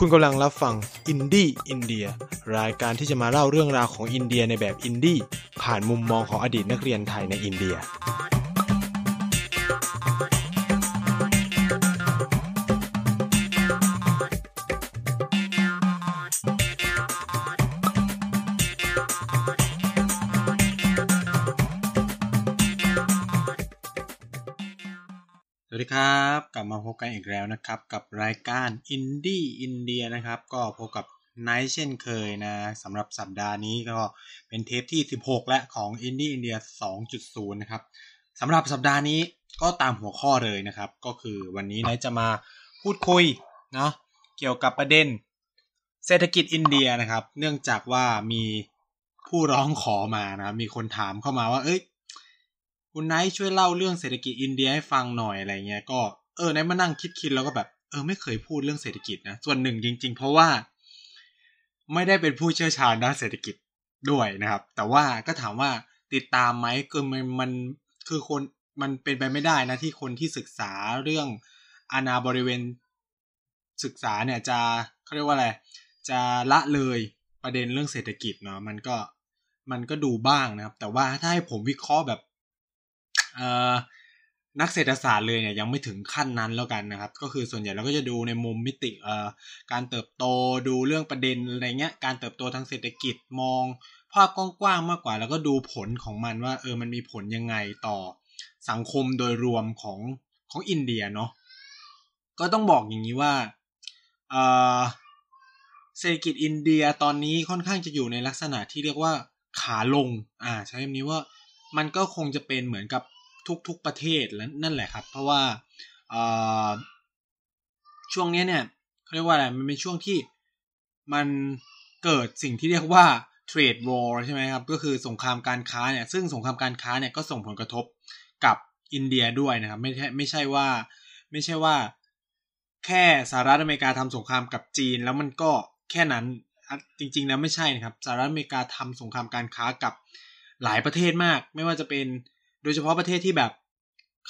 คุณกำลังรับฟังอินดี้อินเดียรายการที่จะมาเล่าเรื่องราวของอินเดียในแบบอินดี้ผ่านมุมมองของอดีตนักเรียนไทยในอินเดีย กลับมาพบกันอีกแล้วนะครับ กับรายการอินดี้อินเดียนะครับ ก็พบกับไนท์เช่นเคยนะสำหรับสัปดาห์นี้ก็เป็นเทปที่ 16 และของอินดี้อินเดีย 2.0 นะครับสำหรับสัปดาห์นี้ก็ตามหัวข้อเลยนะครับ ก็คือวันนี้ไนท์จะมาพูดคุยเนาะเกี่ยวกับประเด็น เศรษฐกิจอินเดียนะครับ เนื่องจากว่ามีผู้ร้องขอมานะครับมีคนถามเข้ามาว่า เอ้ยคุณไนท์ช่วยเล่าเรื่องเศรษฐกิจอินเดียให้ฟังหน่อยอะไรเงี้ยก็ เออไนมานั่งคิดคิดแล้วก็แบบ เออ ไม่เคยพูดเรื่องเศรษฐกิจนะส่วนหนึ่งจริง ๆ เพราะว่า ไม่ได้เป็นผู้เชี่ยวชาญด้านเศรษฐกิจด้วยนะครับ แต่ว่าก็ถามว่าติดตามไหมคือมันมันคือคนมันเป็นไปไม่ได้นะที่คนที่ศึกษาเรื่องอาณาบริเวณศึกษาเนี่ยจะเขาเรียกว่าอะไรจะละเลยประเด็นเรื่องเศรษฐกิจเนาะมันก็มันก็ดูบ้างนะครับ แต่ว่าถ้าให้ผมวิเคราะห์แบบเอ่อ นักเศรษฐศาสตร์เลยเนี่ยยังไม่ถึงขั้นนั้นแล้วกันนะครับ ก็คือส่วนใหญ่เราก็จะดูในมุมมิติเอ่อการเติบโตดูเรื่องประเด็นอะไรเงี้ยการเติบโตทางเศรษฐกิจมอง ภาพกว้างๆมากกว่า แล้วก็ดูผลของมันว่าเออมันมีผลยังไงต่อสังคมโดยรวมของของอินเดียเนาะก็ต้องบอกอย่างนี้ว่าเอ่อเศรษฐกิจอินเดียตอนนี้ค่อนข้างจะอยู่ในลักษณะที่เรียกว่าขาลง อ่า ใช้คำนี้ว่ามันก็คงจะเป็นเหมือนกับ ทุกๆประเทศแล้วนั่นแหละครับ เพราะว่าช่วงนี้เนี่ยเขาเรียกว่าอะไรมันเป็นช่วงที่มันเกิดสิ่งที่เรียกว่าเทรดวอร์ใช่ไหมครับ ก็คือสงครามการค้าเนี่ย ซึ่งสงครามการค้าเนี่ยก็ส่งผลกระทบกับอินเดียด้วยนะครับ ไม่ใช่ไม่ใช่ว่าไม่ใช่ว่า แค่สหรัฐอเมริกาทำสงครามกับจีน แล้วมันก็แค่นั้นจริงๆแล้วไม่ใช่นะครับสหรัฐอเมริกาทำสงครามการค้ากับหลายประเทศมาก ไม่ว่าจะเป็น โดยเฉพาะประเทศที่แบบ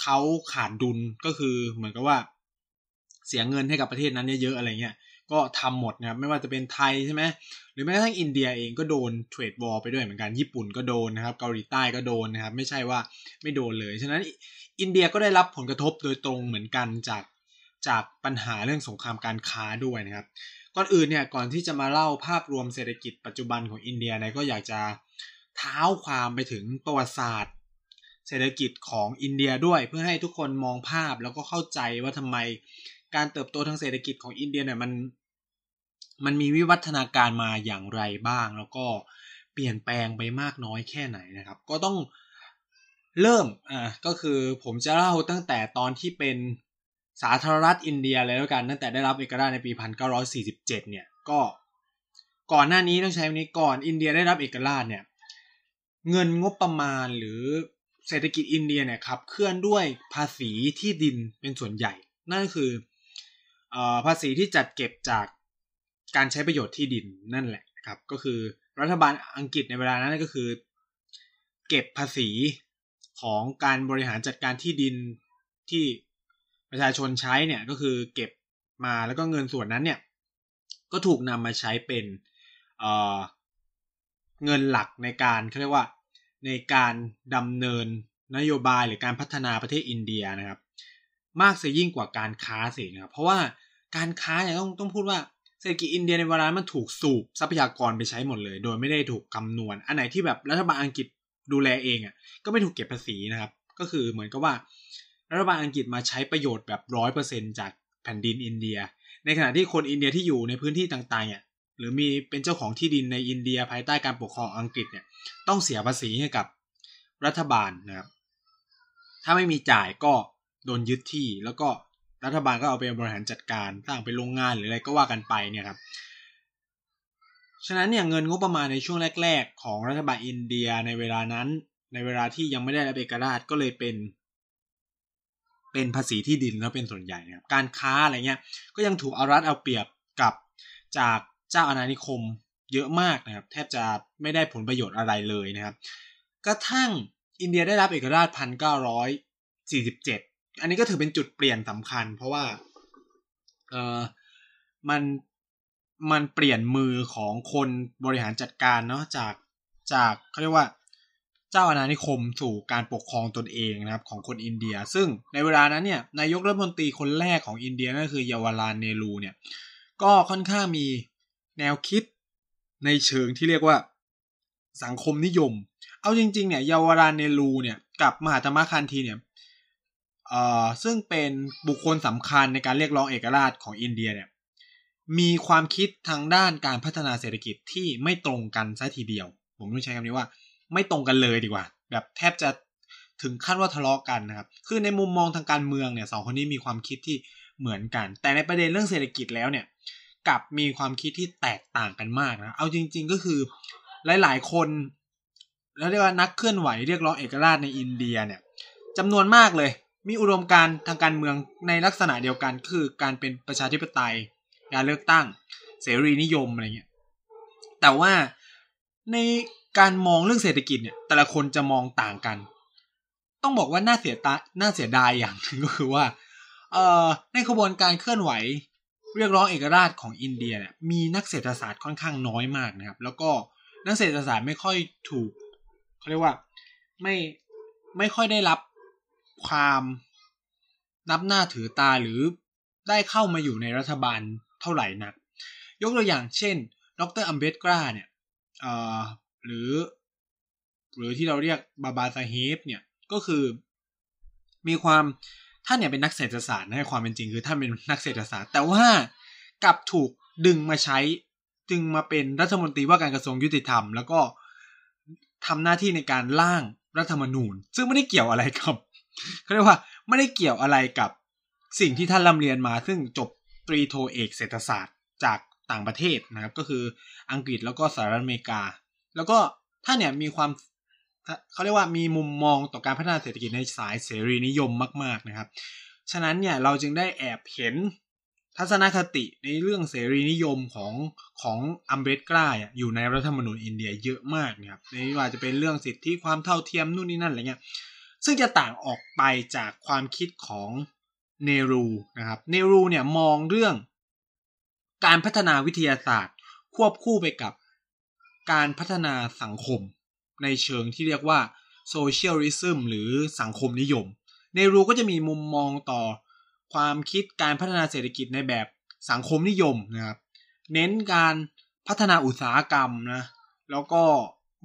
เขาขาดดุลก็คือเหมือนกับว่า เสียเงินให้กับประเทศนั้นเยอะๆอะไรเงี้ยก็ทำหมดนะครับไม่ว่าจะเป็นไทยใช่ไหมหรือแม้กระทั่งอินเดียเองก็โดนเทรดวอลไปด้วยเหมือนกันญี่ปุ่นก็โดนนะครับเกาหลีใต้ก็โดนนะครับ ไม่ใช่ว่าไม่โดนเลย ฉะนั้นอินเดียก็ได้รับผลกระทบโดยตรงเหมือนกันจากจากปัญหาเรื่องสงครามการค้าด้วยนะครับ ก่อนอื่นเนี่ยก่อนที่จะมาเล่าภาพรวมเศรษฐกิจปัจจุบันของอินเดียเนี่ยก็อยากจะเท้าความไปถึงประวัติศาสตร์ เศรษฐกิจของอินเดียด้วย เพื่อให้ทุกคนมองภาพแล้วก็เข้าใจว่าทำไมการเติบโตทางเศรษฐกิจของอินเดียเนี่ยมันมันมีวิวัฒนาการมาอย่างไรบ้าง แล้วก็เปลี่ยนแปลงไปมากน้อยแค่ไหนนะครับ ก็ต้องเริ่มอ่าก็คือผมจะเล่าตั้งแต่ตอนที่เป็นสาธารณรัฐอินเดียเลยแล้วกันตั้งแต่ได้รับเอกราชในปี 1947 เนี่ยก็ก่อนหน้านี้ต้องใช้คำนี้ก่อนอินเดียได้รับเอกราชเนี่ย เงินงบประมาณหรือ เศรษฐกิจอินเดียเนี่ยครับเคลื่อนด้วยภาษีที่ดินเป็นส่วนใหญ่ นั่นคืออภาษีที่จัดเก็บจากการใช้ประโยชน์ที่ดินนั่นแหละครับก็คือรัฐบาลอังกฤษในเวลานั้นก็คือ เก็บภาษีของการบริหารจัดการที่ดินที่ประชาชนใช้เนี่ยก็คือเก็บมาแล้วก็เงินส่วนนั้นเนี่ยก็ถูกนำมาใช้เป็นเเงินหลักในการเขาเรียกว่า ในการดำเนินนโยบายหรือการพัฒนาประเทศอินเดียนะครับ มากเสียยิ่งกว่าการค้าเสินะครับ เพราะว่าการค้าเนี่ยต้องต้องพูดว่าเศรษฐกิจอินเดียในเวลามันถูกสูบทรัพยากรไปใช้หมดเลย โดยไม่ได้ถูกคำนวณ อันไหนที่แบบรัฐบาลอังกฤษดูแลเองอะก็ไม่ถูกเก็บภาษีนะครับ ก็คือเหมือนกับว่า รัฐบาลอังกฤษมาใช้ประโยชน์แบบร้อยเปอร์เซ็นจากแผ่นดินอินเดีย ในขณะที่คนอินเดียที่อยู่ในพื้นที่ต่างๆเนี่ย หรือมีเป็นเจ้าของที่ดินในอินเดียภายใต้การปกครองอังกฤษเนี่ยต้องเสียภาษีให้กับรัฐบาลนะครับถ้าไม่มีจ่ายก็โดนยึดที่ แล้วก็รัฐบาลก็เอาไปบริหารจัดการสร้างเป็นโรงงานหรืออะไรก็ว่ากันไปเนี่ยครับฉะนั้นเนี่ยเงินงบประมาณในช่วงแรก ๆ ของรัฐบาลอินเดียในเวลานั้น ในเวลาที่ยังไม่ได้รับเอกราชก็เลยเป็น เป็นภาษีที่ดินแล้วเป็นส่วนใหญ่นะครับการค้าอะไรเงี้ยก็ยังถูกเอารัดเอาเปรียบกับจาก เจ้าอาณานิคมเยอะมากนะครับ แทบจะไม่ได้ผลประโยชน์อะไรเลยนะครับ กระทั่งอินเดียได้รับเอกราชพันเก้าร้อยสี่สิบเจ็ดอันนี้ก็ถือเป็นจุดเปลี่ยนสำคัญ เพราะว่าเออมันมันเปลี่ยนมือของคนบริหารจัดการเนาะจากจากเขาเรียกว่าเจ้าอาณานิคมสู่การปกครองตนเองนะครับของคนอินเดีย ซึ่งในเวลานั้นเนี่ยนายกรัฐมนตรีคนแรกของอินเดียนั่นคือเยาวราชเนรูเนี่ยก็ค่อนข้างมี แนวคิดในเชิงที่เรียกว่าสังคมนิยม เอาจริง ๆ เนี่ยเยาวราเนรูเนี่ยกับมหาตมคันทีเนี่ยเอ่อซึ่งเป็นบุคคลสำคัญในการเรียกร้องเอกราชของอินเดียเนี่ยมีความคิดทางด้านการพัฒนาเศรษฐกิจที่ไม่ตรงกันซะทีเดียว ผมต้องใช้คำนี้ว่า ไม่ตรงกันเลยดีกว่า แบบแทบจะถึงขั้นว่าทะเลาะกันนะครับ คือในมุมมองทางการเมืองเนี่ยสองคนนี้มีความคิดที่เหมือนกัน แต่ในประเด็นเรื่องเศรษฐกิจแล้วเนี่ย กับมีความคิดที่แตกต่างกันมากนะ เอาจริง ๆ ก็คือหลาย ๆ คนแล้วเรียกว่านักเคลื่อนไหวเรียกร้องเอกราชในอินเดียเนี่ยจำนวนมากเลย มีอุดมการทางการเมืองในลักษณะเดียวกันคือการเป็นประชาธิปไตยการเลือกตั้งเสรีนิยมอะไรเงี้ยแต่ว่าในการมองเรื่องเศรษฐกิจเนี่ยแต่ละคนจะมองต่างกัน ต้องบอกว่าน่าเสียตาน่าเสียดายอย่างนึงก็คือว่าเอ่อในขบวนการเคลื่อนไหว เรียกร้องเอกราชของอินเดียเนี่ยมีนักเศรษฐศาสตร์ค่อนข้างน้อยมากนะครับ แล้วก็นักเศรษฐศาสตร์ไม่ค่อยถูกเขาเรียกว่าไม่ไม่ค่อยได้รับความนับหน้าถือตาหรือได้เข้ามาอยู่ในรัฐบาลเท่าไหร่นัก ยกตัวอย่างเช่น ดรอัมเบตกราเนี่ยเอ่อหรือ หรือที่เราเรียกบาบาซาเฮฟเนี่ยก็คือมีความ ท่านเนี่ยเป็นนักเศรษฐศาสตร์ในความเป็นจริงคือท่านเป็นนักเศรษฐศาสตร์ แต่ว่ากลับถูกดึงมาใช้จึงมาเป็นรัฐมนตรีว่าการกระทรวงยุติธรรม แล้วก็ทำหน้าที่ในการร่างรัฐธรรมนูญ ซึ่งไม่ได้เกี่ยวอะไรกับเขาเรียกว่าไม่ได้เกี่ยวอะไรกับสิ่งที่ท่านร่ำเรียนมา ซึ่งจบตรีโทเอกเศรษฐศาสตร์จากต่างประเทศนะครับ ก็คืออังกฤษแล้วก็สหรัฐอเมริกา แล้วก็ท่านเนี่ยมีความ เขาเรียกว่ามีมุมมองต่อการพัฒนาเศรษฐกิจในสายเสรีนิยมมาก ๆนะครับ ฉะนั้นเนี่ยเราจึงได้แอบเห็นทัศนคติในเรื่องเสรีนิยมของของอัมเบตกราอยู่ในรัฐธรรมนูญอินเดียเยอะมากนะครับไม่ว่าจะเป็นเรื่องสิทธิความเท่าเทียมนู่นนี่นั่นอะไรเงี้ยซึ่งจะต่างออกไปจากความคิดของเนรูนะครับเนรูเนี่ยมองเรื่องการพัฒนาวิทยาศาสตร์ ควบคู่ไปกับการพัฒนาสังคม ในเชิงที่เรียกว่าโซเชียลิซึมหรือสังคมนิยม เนรูก็จะมีมุมมองต่อความคิดการพัฒนาเศรษฐกิจในแบบสังคมนิยมนะครับเน้นการพัฒนาอุตสาหกรรมนะแล้วก็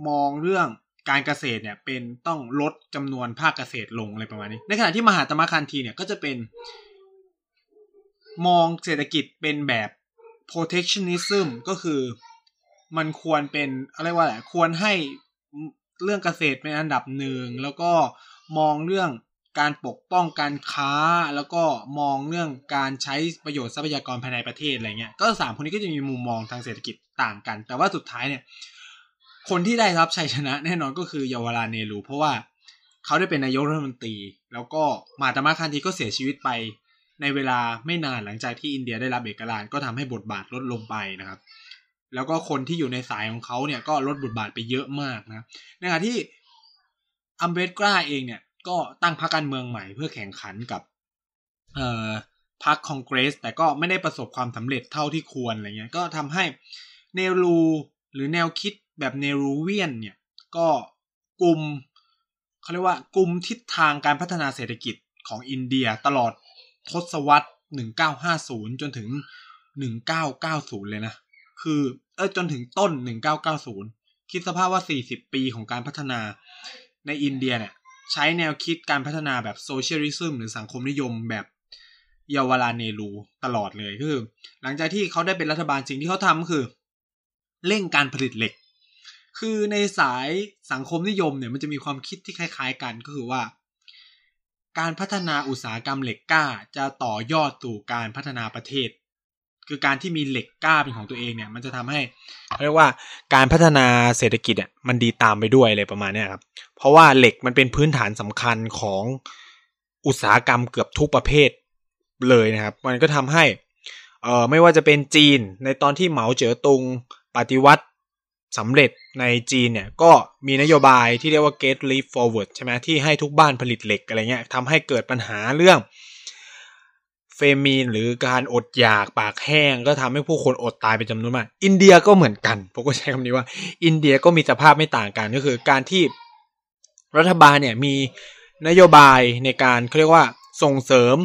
มองเรื่องการเกษตรเนี่ยเป็นต้องลดจำนวนภาคเกษตรลงอะไรประมาณนี้ ในขณะที่มหาตมะคันทีเนี่ยก็จะเป็น มองเศรษฐกิจเป็นแบบ protectionism ก็คือมันควรเป็นอะไรว่าอะไรควรให้ เรื่องเกษตรเป็นอันดับหนึ่งแล้วก็มองเรื่องการปกป้องการค้าแล้วก็มองเรื่องการใช้ประโยชน์ทรัพยากรภายในประเทศอะไรเงี้ยก็สามคนนี้ก็จะมีมุมมองทางเศรษฐกิจต่างกัน แต่ว่าสุดท้ายเนี่ย คนที่ได้รับชัยชนะ แน่นอนก็คือเยาวราเนรู เพราะว่าเขาได้เป็นนายกรัฐมนตรี แล้วก็มาตามาคันทีก็เสียชีวิตไป ในเวลาไม่นานหลังจากที่อินเดียได้รับเอกราชก็ทำให้บทบาทลดลงไปนะครับ แล้วก็คนที่อยู่ในสายของเขาเนี่ยก็ลดบทบาทไปเยอะมากนะในขณะที่อัมเบรตกราเองเนี่ยก็ตั้งพรรคการเมืองใหม่เพื่อแข่งขันกับเอ่อพรรคคองเกรส แต่ก็ไม่ได้ประสบความสำเร็จเท่าที่ควรอะไรเงี้ยก็ทำให้เนรูหรือแนวคิดแบบเนรูเวียนเนี่ยก็กลุ่มเขาเรียกว่ากลุ่มทิศทางการพัฒนาเศรษฐกิจของอินเดียตลอดทศวรรษ 1950 จนถึง 1990 เลยนะ คือเออจนถึงต้น 1990 คิดสภาพว่า 40 ปีของการพัฒนาในอินเดียเนี่ย ใช้แนวคิดการพัฒนาแบบโซเชียลิซึมหรือสังคมนิยมแบบเยาวราเนรูตลอดเลยคือ หลังจากที่เขาได้เป็นรัฐบาลสิ่งที่เขาทำก็คือ เร่งการผลิตเหล็ก คือในสายสังคมนิยมเนี่ยมันจะมีความคิดที่คล้าย ๆ กันก็คือว่า การพัฒนาอุตสาหกรรมเหล็กกล้าจะต่อยอดสู่การพัฒนาประเทศ คือการที่มีเหล็กกล้าเป็นของตัวเองเนี่ย มันจะทำให้เรียกว่าการพัฒนาเศรษฐกิจอะมันดีตามไปด้วยอะไรประมาณนี้ครับเพราะว่าเหล็กมันเป็นพื้นฐานสำคัญของอุตสาหกรรมเกือบทุกประเภทเลยนะครับ มันก็ทำให้เอ่อไม่ว่าจะเป็นจีนในตอนที่เหมาเจ๋อตุงปฏิวัติสำเร็จในจีนเนี่ยก็มีนโยบายที่เรียกว่า Get Leap Forward ใช่ไหมที่ให้ทุกบ้านผลิตเหล็กอะไรเงี้ยทำให้เกิดปัญหาเรื่อง ฟเฟมีนหรือการอดอยากปากแห้ง ก็ทำให้ผู้คนอดตายเป็นจำนวนมาก อินเดียก็เหมือนกันผมก็ใช้คำนี้ว่า อินเดียก็มีสภาพไม่ต่างกันก็คือ การที่รัฐบาลเนี่ยมีนโยบายในการเขาเรียกว่าส่งเสริม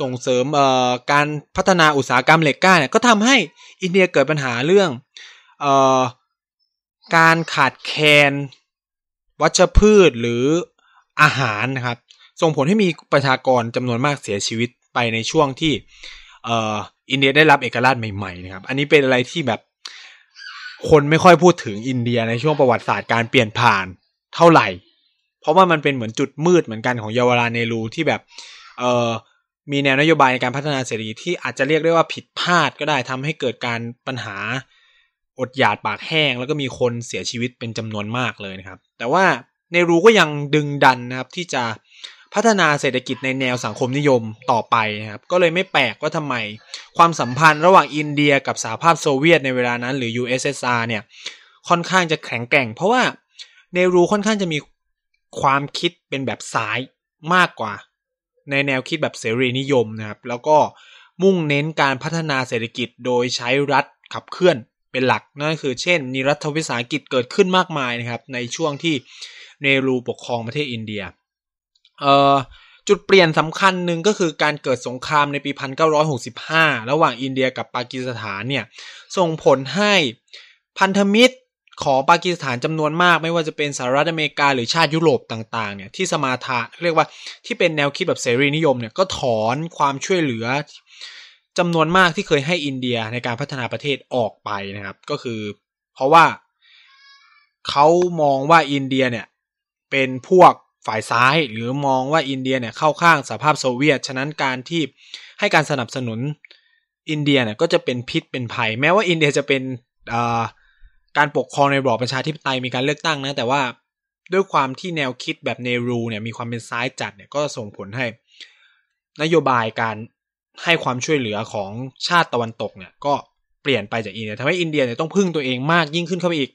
ส่งเสริมเอ่อการพัฒนาอุตสาหกรรมเหล็กกล้าเนี่ยก็ทำให้อินเดียเกิดปัญหาเรื่องเอ่อการขาดแคลนวัชพืชหรืออาหารนะครับ ส่งผลให้มีประชากรจำนวนมากเสียชีวิต ไปในช่วงที่เอ่ออินเดียได้รับเอกราชใหม่ๆนะครับ อันนี้เป็นอะไรที่แบบคนไม่ค่อยพูดถึงอินเดียในช่วงประวัติศาสตร์การเปลี่ยนผ่านเท่าไหร่ เพราะว่ามันเป็นเหมือนจุดมืดเหมือนกันของเยาวราเนรูที่แบบเอ่อมีแนวนโยบายในการพัฒนาเศรษฐกิจที่อาจจะเรียกได้ว่าผิดพลาดก็ได้ทำให้เกิดการปัญหาอดอยากปากแห้ง แล้วก็มีคนเสียชีวิตเป็นจำนวนมากเลยนะครับ แต่ว่าเนรูก็ยังดึงดันนะครับที่จะ พัฒนาเศรษฐกิจในแนวสังคมนิยมต่อไปนะครับก็เลยไม่แปลกว่าทำไม ความสัมพันธ์ระหว่างอินเดียกับสหภาพโซเวียตในเวลานั้น หรือ USSR เนี่ยค่อนข้างจะแข็งแกร่ง เพราะว่าเนรูค่อนข้างจะมีความคิดเป็นแบบซ้ายมากกว่า ในแนวคิดแบบเสรีนิยมนะครับ แล้วก็มุ่งเน้นการพัฒนาเศรษฐกิจโดยใช้รัฐขับเคลื่อนเป็นหลักนั่นคือเช่นมีรัฐวิสาหกิจเกิดขึ้นมากมายนะครับ ในช่วงที่เนรูปกครองประเทศอินเดีย จุดเปลี่ยนสำคัญหนึ่งก็คือการเกิดสงครามในปี 1965 ระหว่างอินเดียกับปากีสถานเนี่ยส่งผลให้พันธมิตรของปากีสถานจำนวนมาก ไม่ว่าจะเป็นสหรัฐอเมริกาหรือชาติยุโรปต่างๆเนี่ยที่สมาทาเรียกว่าที่เป็นแนวคิดแบบเสรีนิยมเนี่ยก็ถอนความช่วยเหลือจำนวนมากที่เคยให้อินเดียในการพัฒนาประเทศออกไปนะครับ ก็คือเพราะว่าเขามองว่าอินเดียเนี่ยเป็นพวก ฝ่ายซ้าย หรือมองว่าอินเดียเนี่ยเข้าข้างสหภาพโซเวียต ฉะนั้นการที่ให้การสนับสนุนอินเดียเนี่ยก็จะเป็นพิษเป็นภัย แม้ว่าอินเดียจะเป็นการปกครองในระบอบประชาธิปไตยมีการเลือกตั้งนะ แต่ว่าด้วยความที่แนวคิดแบบเนรูเนี่ยมีความเป็นซ้ายจัดเนี่ยก็ส่งผลให้ นโยบายการให้ความช่วยเหลือของชาติตะวันตกเนี่ยก็เปลี่ยนไปจากอินเดียทำให้อินเดียเนี่ยต้องพึ่งตัวเองมากยิ่งขึ้นเข้าไปอีก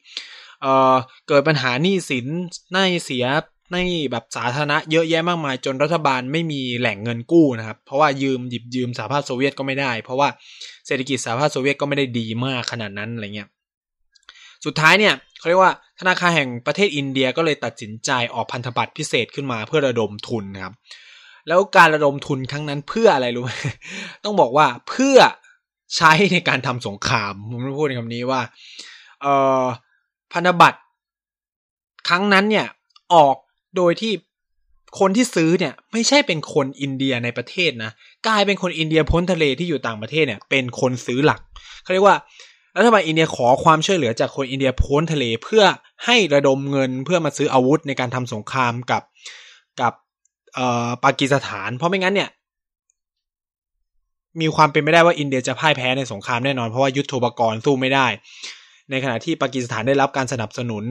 เออเกิดปัญหาหนี้สินหนี้เสีย ในแบบสาธารณะเยอะแยะมากมาย จนรัฐบาลไม่มีแหล่งเงินกู้นะครับ เพราะว่ายืมหยิบยืมสหภาพโซเวียตก็ไม่ได้ เพราะว่าเศรษฐกิจสหภาพโซเวียตก็ไม่ได้ดีมากขนาดนั้นอะไรเงี้ยสุดท้ายเนี่ยเขาเรียกว่าธนาคารแห่งประเทศอินเดียก็เลยตัดสินใจออกพันธบัตรพิเศษขึ้นมาเพื่อระดมทุนนะครับ แล้วการระดมทุนครั้งนั้นเพื่ออะไรรู้ไหมต้องบอกว่าเพื่อใช้ในการทำสงครามผมพูดในคำนี้ว่าเอ่อพันธบัตรครั้งนั้นเนี่ยออก โดยที่คนที่ซื้อเนี่ยไม่ใช่เป็นคนอินเดียในประเทศนะกลายเป็นคนอินเดียพ้นทะเลที่อยู่ต่างประเทศเนี่ย เป็นคนซื้อหลักเขาเรียกว่ารัฐบาลอินเดียขอความช่วยเหลือจากคนอินเดียพ้นทะเลเพื่อให้ระดมเงินเพื่อมาซื้ออาวุธในการทำสงครามกับกับเอ่อปากีสถาน เพราะไม่งั้นเนี่ย มีความเป็นไม่ได้ว่าอินเดียจะพ่ายแพ้ในสงครามแน่นอนเพราะว่ายุทโธปกรณ์สู้ไม่ได้ ในขณะที่ปากีสถานได้รับการสนับสนุน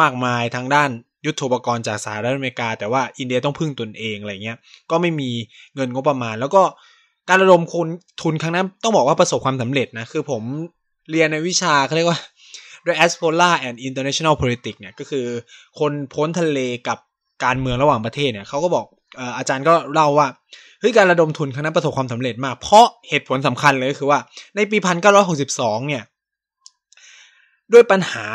มากมายทางด้าน ยุทโธปกรณ์จากสหรัฐอเมริกา แต่ว่าอินเดียต้องพึ่งตนเองอะไรเงี้ยก็ไม่มีเงินงบประมาณ แล้วก็การระดมคุณทุนครั้งนั้นต้องบอกว่าประสบความสำเร็จนะ คือผมเรียนในวิชาเขาเรียกว่า diaspora and international politics เนี่ยก็คือคนพ้นทะเลกับการเมืองระหว่างประเทศเนี่ยเขาก็บอกอาจารย์ก็เล่าว่าเฮ้ยการระดมทุนครั้งนั้นประสบความสำเร็จมาก เพราะเหตุผลสำคัญเลยคือว่าในปีพันเก้าร้อยหกสิบสองเนี่ย ด้วยปัญหา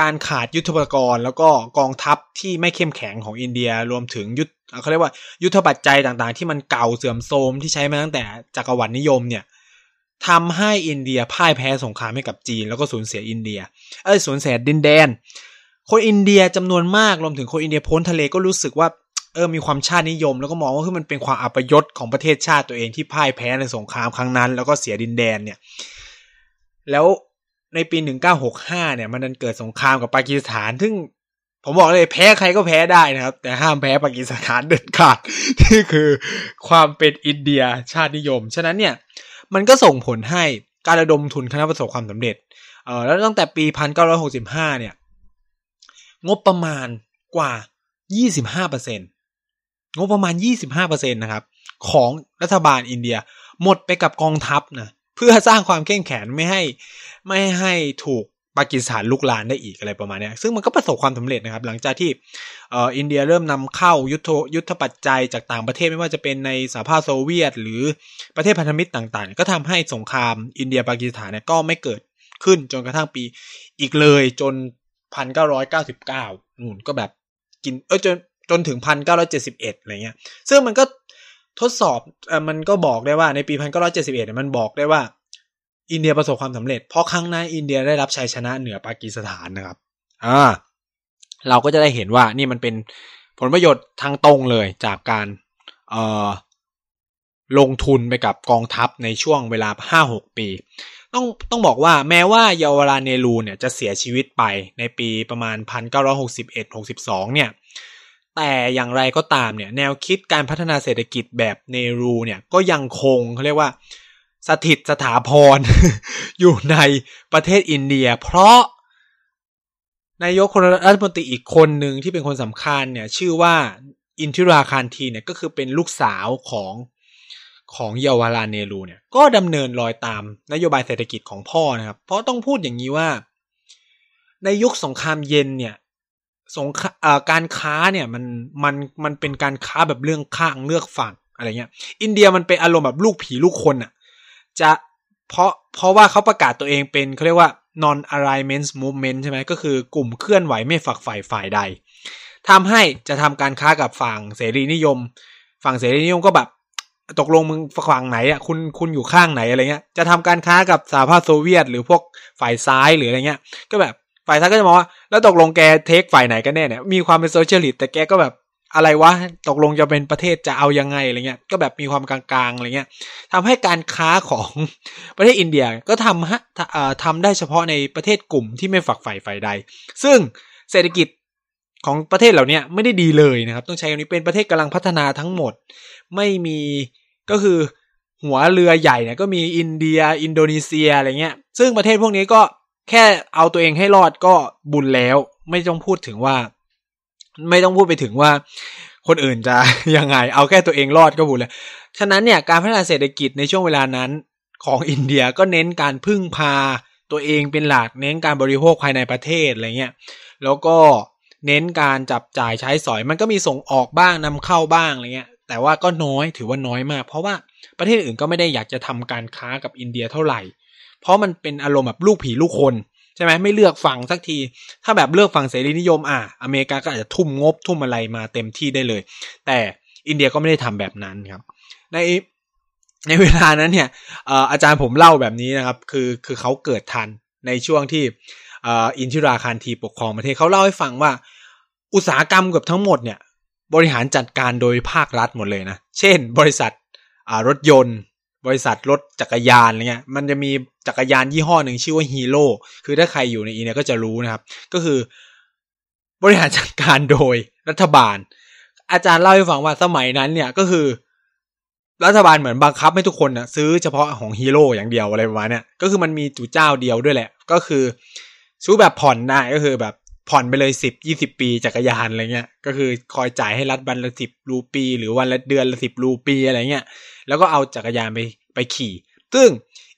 การขาดยุทธปกรณ์แล้วก็กองทัพที่ไม่เข้มแข็งของอินเดียรวมถึงยุทธเขาเรียกว่ายุทธปัจจัยต่างๆ ที่มันเก่าเสื่อมโทรมที่ใช้มาตั้งแต่จักรวรรดินิยมเนี่ยทำให้อินเดียพ่ายแพ้สงครามให้กับจีน แล้วก็สูญเสียอินเดีย เอ้ยสูญเสียดินแดน คนอินเดียจำนวนมากรวมถึงคนอินเดียพ้นทะเลก็รู้สึกว่าเออมีความชาตินิยม แล้วก็มองว่าคือมันเป็นความอัปยศของประเทศชาติตัวเองที่พ่ายแพ้ในสงครามครั้งนั้น แล้วก็เสียดินแดนเนี่ย แล้ว ในปี 1965 เนี่ย มันนันเกิดสงครามกับปากีสถาน ซึ่งผมบอกเลยแพ้ใครก็แพ้ได้นะครับ แต่ห้ามแพ้ปากีสถานเด็ดขาดนี่คือความเป็นอินเดียชาตินิยม ฉะนั้นเนี่ย มันก็ส่งผลให้การระดมทุนคณะประสบความสำเร็จเออแล้วตั้งแต่ปี 1965 เนี่ย งบประมาณกว่า 25%งบประมาณ 25%นะครับ ของรัฐบาลอินเดีย หมดไปกับกองทัพนะ เพื่อสร้างความเข้มแข็งไม่ให้ไม่ให้ถูกปากีสถานลุกลานได้อีกอะไรประมาณนี้ซึ่งมันก็ประสบความสำเร็จนะครับ หลังจากที่เอ่ออินเดียเริ่มนำเข้ายุทธยุทธปัจจัยจากต่างประเทศไม่ว่าจะเป็นในสหภาพโซเวียต หรือประเทศพันธมิตรต่างๆ ก็ทำให้สงครามอินเดียปากีสถานเนี่ยก็ไม่เกิดขึ้นจนกระทั่งปีอีกเลยจนพันเก้าร้อยเก้าสิบเก้านู่นก็แบบกินเออจนจนถึงพันเก้าร้อยเจ็ดสิบเอ็ดอะไรเงี้ย ซึ่งมันก็ ทดสอบอมันก็บอกได้ว่าในปีพันเก้าร้อยเจ็ดสิบเอ็ดมันบอกได้ว่า อินเดียประสบความสำเร็จ เพราะครั้งนั้นอินเดียได้รับชัยชนะเหนือปากีสถานนะครับ อ่า เราก็จะได้เห็นว่านี่มันเป็นผลประโยชน์ทางตรงเลยจากการเอ่อลงทุนไปกับกองทัพในช่วงเวลาห้าหกปี ต้องต้องบอกว่าแม้ว่าเยาวราเนรูเนี่ยจะเสียชีวิตไปในปีประมาณ 1961 62 เนี่ย แต่อย่างไรก็ตามเนี่ยแนวคิดการพัฒนาเศรษฐกิจแบบเนรูเนี่ยก็ยังคงเขาเรียกว่า สถิตสถาพร อยู่ในประเทศอินเดีย เพราะนายกคนรัฐมนตรีอีกคนหนึ่งที่เป็นคนสำคัญเนี่ยชื่อว่าอินทิราคารทีเนี่ยก็คือเป็นลูกสาวของของเยาวราเนรูเนี่ยก็ดำเนินรอยตามนโยบายเศรษฐกิจของพ่อนะครับ เพราะต้องพูดอย่างนี้ว่า ในยุคสงครามเย็นเนี่ย สงการค้าเนี่ยมันมันมันเป็นการค้าแบบเรื่องข้างเลือกฝั่งอะไรเงี้ย อินเดียมันเป็นอารมณ์แบบลูกผีลูกคนอะ่ะ จะเพราะเพราะว่าเขาประกาศตัวเองเป็นเขาเรียกว่า non alignment movement ใช่ไหมก็คือกลุ่มเคลื่อนไหวไม่ฝักฝ่ายฝ่ายใดทำให้จะทำการค้ากับฝั่งเสรีนิยม ฝั่งเสรีนิยมก็แบบตกลงมึงฝั่งไหนอะคุณคุณอยู่ข้างไหนอะไรเงี้ย จะทำการค้ากับสหภาพโซเวียต หรือพวกฝ่ายซ้ายหรืออะไรเงี้ย ก็แบบ ฝ่ายซ้ายก็จะมองว่า แล้วตกลงแก take ฝ่ายไหนกันแน่เนี่ย มีความเป็น socialist แต่แกก็แบบอะไรวะ ตกลงจะเป็นประเทศจะเอายังไงอะไรเงี้ย ก็แบบมีความกลางๆอะไรเงี้ยทำให้การค้าของประเทศอินเดียก็ทำฮะทำได้เฉพาะในประเทศกลุ่มที่ไม่ฝักใฝ่ฝ่ายใด ซึ่งเศรษฐกิจของประเทศเหล่านี้ไม่ได้ดีเลยนะครับ ต้องใช้คำนี้เป็นประเทศกำลังพัฒนาทั้งหมด ไม่มีก็คือหัวเรือใหญ่เนี่ยก็มีอินเดีย อินโดนีเซียอะไรเงี้ย ซึ่งประเทศพวกนี้ก็ แค่เอาตัวเองให้รอดก็บุญแล้ว ไม่ต้องพูดถึงว่า ไม่ต้องพูดไปถึงว่า คนอื่นจะยังไง เอาแค่ตัวเองรอดก็บุญแล้ว ฉะนั้นเนี่ยการพัฒนาเศรษฐกิจในช่วงเวลานั้นของอินเดียก็เน้นการพึ่งพาตัวเองเป็นหลักเน้นการบริโภคภายในประเทศอะไรเงี้ยแล้วก็เน้นการจับจ่ายใช้สอยมันก็มีส่งออกบ้างนำเข้าบ้างอะไรเงี้ย แต่ว่าก็น้อยถือว่าน้อยมาก เพราะว่าประเทศอื่นก็ไม่ได้อยากจะทำการค้ากับอินเดียเท่าไหร่ เพราะมันเป็นอารมณ์แบบลูกผีลูกคนใช่ไหมไม่เลือกฝั่งสักที ถ้าแบบเลือกฝั่งเสรีนิยมอะอเมริกาก็อาจจะทุ่มงบทุ่มอะไรมาเต็มที่ได้เลย แต่อินเดียก็ไม่ได้ทำแบบนั้นครับ ในในเวลานั้นเนี่ยอาจารย์ผมเล่าแบบนี้นะครับ คือคือเขาเกิดทันในช่วงที่อินทิราคารทีปกครองประเทศเขาเล่าให้ฟังว่า อุตสาหกรรมเกือบทั้งหมดเนี่ย บริหารจัดการโดยภาครัฐหมดเลยนะ เช่น บริษัทรถยนต์ บริษัทรถจักรยานอะไรเงี้ยมันจะมี จักรยานยี่ห้อหนึ่งชื่อว่าฮีโร่คือถ้าใครอยู่ในอีเนี่ยก็จะรู้นะครับ ก็คือบริหารจัดการโดยรัฐบาล อาจารย์เล่าให้ฟังว่าสมัยนั้นเนี่ยก็คือ รัฐบาลเหมือนบังคับให้ทุกคนนะซื้อเฉพาะของฮีโร่อย่างเดียวอะไรประมาณเนี้ยก็คือมันมีจู่เจ้าเดียวด้วยแหละ ก็คือซื้อแบบผ่อนได้ก็คือแบบผ่อนไปเลยสิบยี่สิบปีจักรยานอะไรเงี้ย ก็คือคอยจ่ายให้รัฐวันละสิบรูปี หรือวันละเดือนละสิบรูปีอะไรเงี้ย แล้วก็เอาจักรยานไปไปขี่ ซึ่ง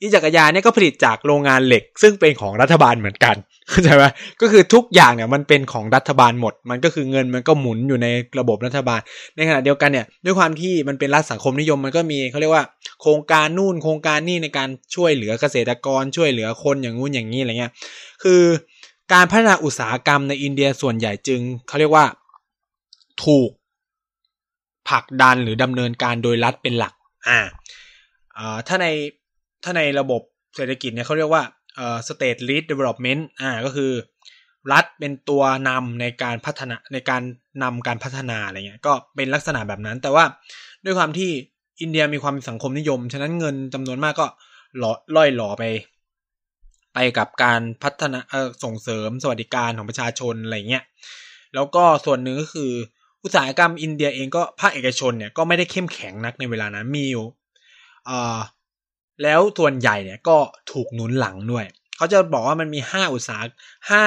อีจักรยานเนี่ยก็ผลิตจากโรงงานเหล็ก ซึ่งเป็นของรัฐบาลเหมือนกันเข้าใจไหมก็คือทุกอย่างเนี่ยมันเป็นของรัฐบาลหมด มันก็คือเงินมันก็หมุนอยู่ในระบบรัฐบาล ในขณะเดียวกันเนี่ยด้วยความที่มันเป็นรัฐสังคมนิยมมันก็มีเขาเรียกว่า โครงการนู่นโครงการนี่ในการช่วยเหลือเกษตรกรช่วยเหลือคนอย่างงู้นอย่างนี้อะไรเงี้ยคือการพัฒนาอุตสาหกรรมในอินเดียส่วนใหญ่จึงเขาเรียกว่า ถูกผลักดันหรือดำเนินการโดยรัฐเป็นหลักอ่าถ้าใน ถ้าในระบบเศรษฐกิจเนี่ยเขาเรียกว่าเอ่อ state lead development อ่าก็คือ รัฐเป็นตัวนำในการพัฒนาในการนำการพัฒนาอะไรเงี้ยก็เป็นลักษณะแบบนั้น แต่ว่าด้วยความที่อินเดียมีความสังคมนิยม ฉะนั้นเงินจำนวนมากก็หล่อล่อยหล่อไป ไปกับการพัฒนาส่งเสริมสวัสดิการของประชาชนอะไรเงี้ยแล้วก็ส่วนหนึ่งก็คืออุตสาหกรรมอินเดียเองก็ภาคเอกชนเนี่ยก็ไม่ได้เข้มแข็งนักในเวลานั้นมีอยู่ แล้วส่วนใหญ่เนี่ยก็ถูกหนุนหลังด้วย เขาจะบอกว่ามันมีห้าอุตสาหห้า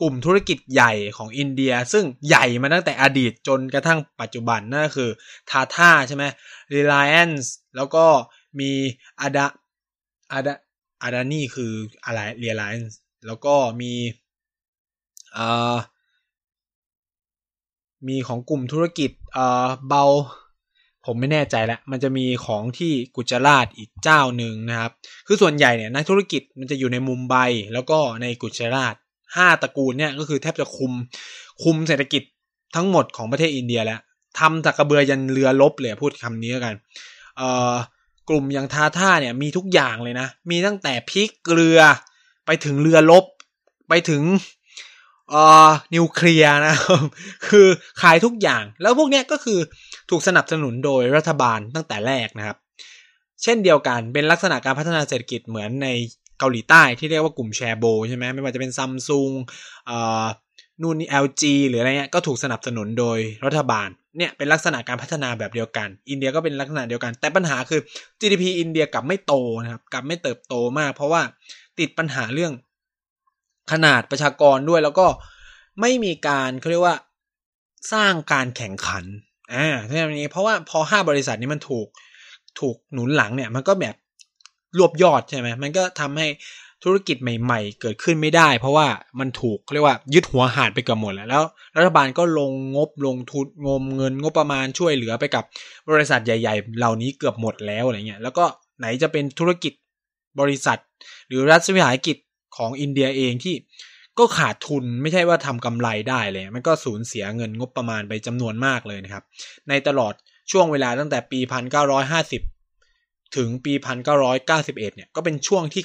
กลุ่มธุรกิจใหญ่ของอินเดีย ซึ่งใหญ่มาตั้งแต่อดีตจนกระทั่งปัจจุบันนั่นคือทาท่าใช่ไหม Reliance แล้วก็มีอาดาอาดาอาดานี่คืออะไรเรียลไลน์แล้วก็มีเอ่อมีของกลุ่มธุรกิจเอ่อเบา ผมไม่แน่ใจแล้วมันจะมีของที่กุจราชอีกเจ้าหนึ่งนะครับ คือส่วนใหญ่เนี่ยนักธุรกิจมันจะอยู่ในมุมไบแล้วก็ในกุจราชห้าตระกูลเนี่ยก็คือแทบจะคุมคุมเศรษฐกิจทั้งหมดของประเทศอินเดียแล้วทำจากกระเบือยันเรือลบเลยพูดคำนี้กันเอ่อกลุ่มอย่างทาท่าเนี่ยมีทุกอย่างเลยนะ มีตั้งแต่พริกเกลือ ไปถึงเรือลบ ไปถึง เอ่อนิวเคลียร์นะครับคือขายทุกอย่าง แล้วพวกเนี้ยก็คือถูกสนับสนุนโดยรัฐบาลตั้งแต่แรกนะครับ เช่นเดียวกันเป็นลักษณะการพัฒนาเศรษฐกิจเหมือนในเกาหลีใต้ที่เรียกว่ากลุ่มแชร์โบใช่ไหมไม่ว่าจะเป็นซัมซุงอ่อนู่นนี่ LG หรืออะไรเงี้ยก็ถูกสนับสนุนโดยรัฐบาลเนี่ยเป็นลักษณะการพัฒนาแบบเดียวกัน อินเดียก็เป็นลักษณะเดียวกัน แต่ปัญหาคือ GDP อินเดียกลับไม่โตนะครับกลับไม่เติบโตมาก เพราะว่าติดปัญหาเรื่อง ขนาดประชากรด้วยแล้วก็ไม่มีการเขาเรียกว่าสร้างการแข่งขันอ่าใช่ไหมนี้เพราะว่าพอห้าบริษัทนี้มันถูกถูกหนุนหลังเนี่ย มันก็แบบรวบยอดใช่ไหมมันก็ทำให้ธุรกิจใหม่ ๆ เกิดขึ้นไม่ได้ เพราะว่ามันถูกเรียกว่ายึดหัวหาดไปกับหมดแล้วแล้ว รัฐบาลก็ลงงบลงทุนงมเงินงบประมาณช่วยเหลือไปกับบริษัทใหญ่ ๆ เหล่านี้เกือบหมดแล้วอะไรเงี้ยแล้วก็ไหนจะเป็นธุรกิจบริษัท หรือรัฐวิสาหกิจ ของอินเดียเองที่ก็ขาดทุนไม่ใช่ว่าทำกำไรได้เลย มันก็สูญเสียเงินงบประมาณไปจำนวนมากเลยนะครับ ในตลอดช่วงเวลาตั้งแต่ปี 1950 ถึงปี 1991 เนี่ยก็เป็นช่วงที่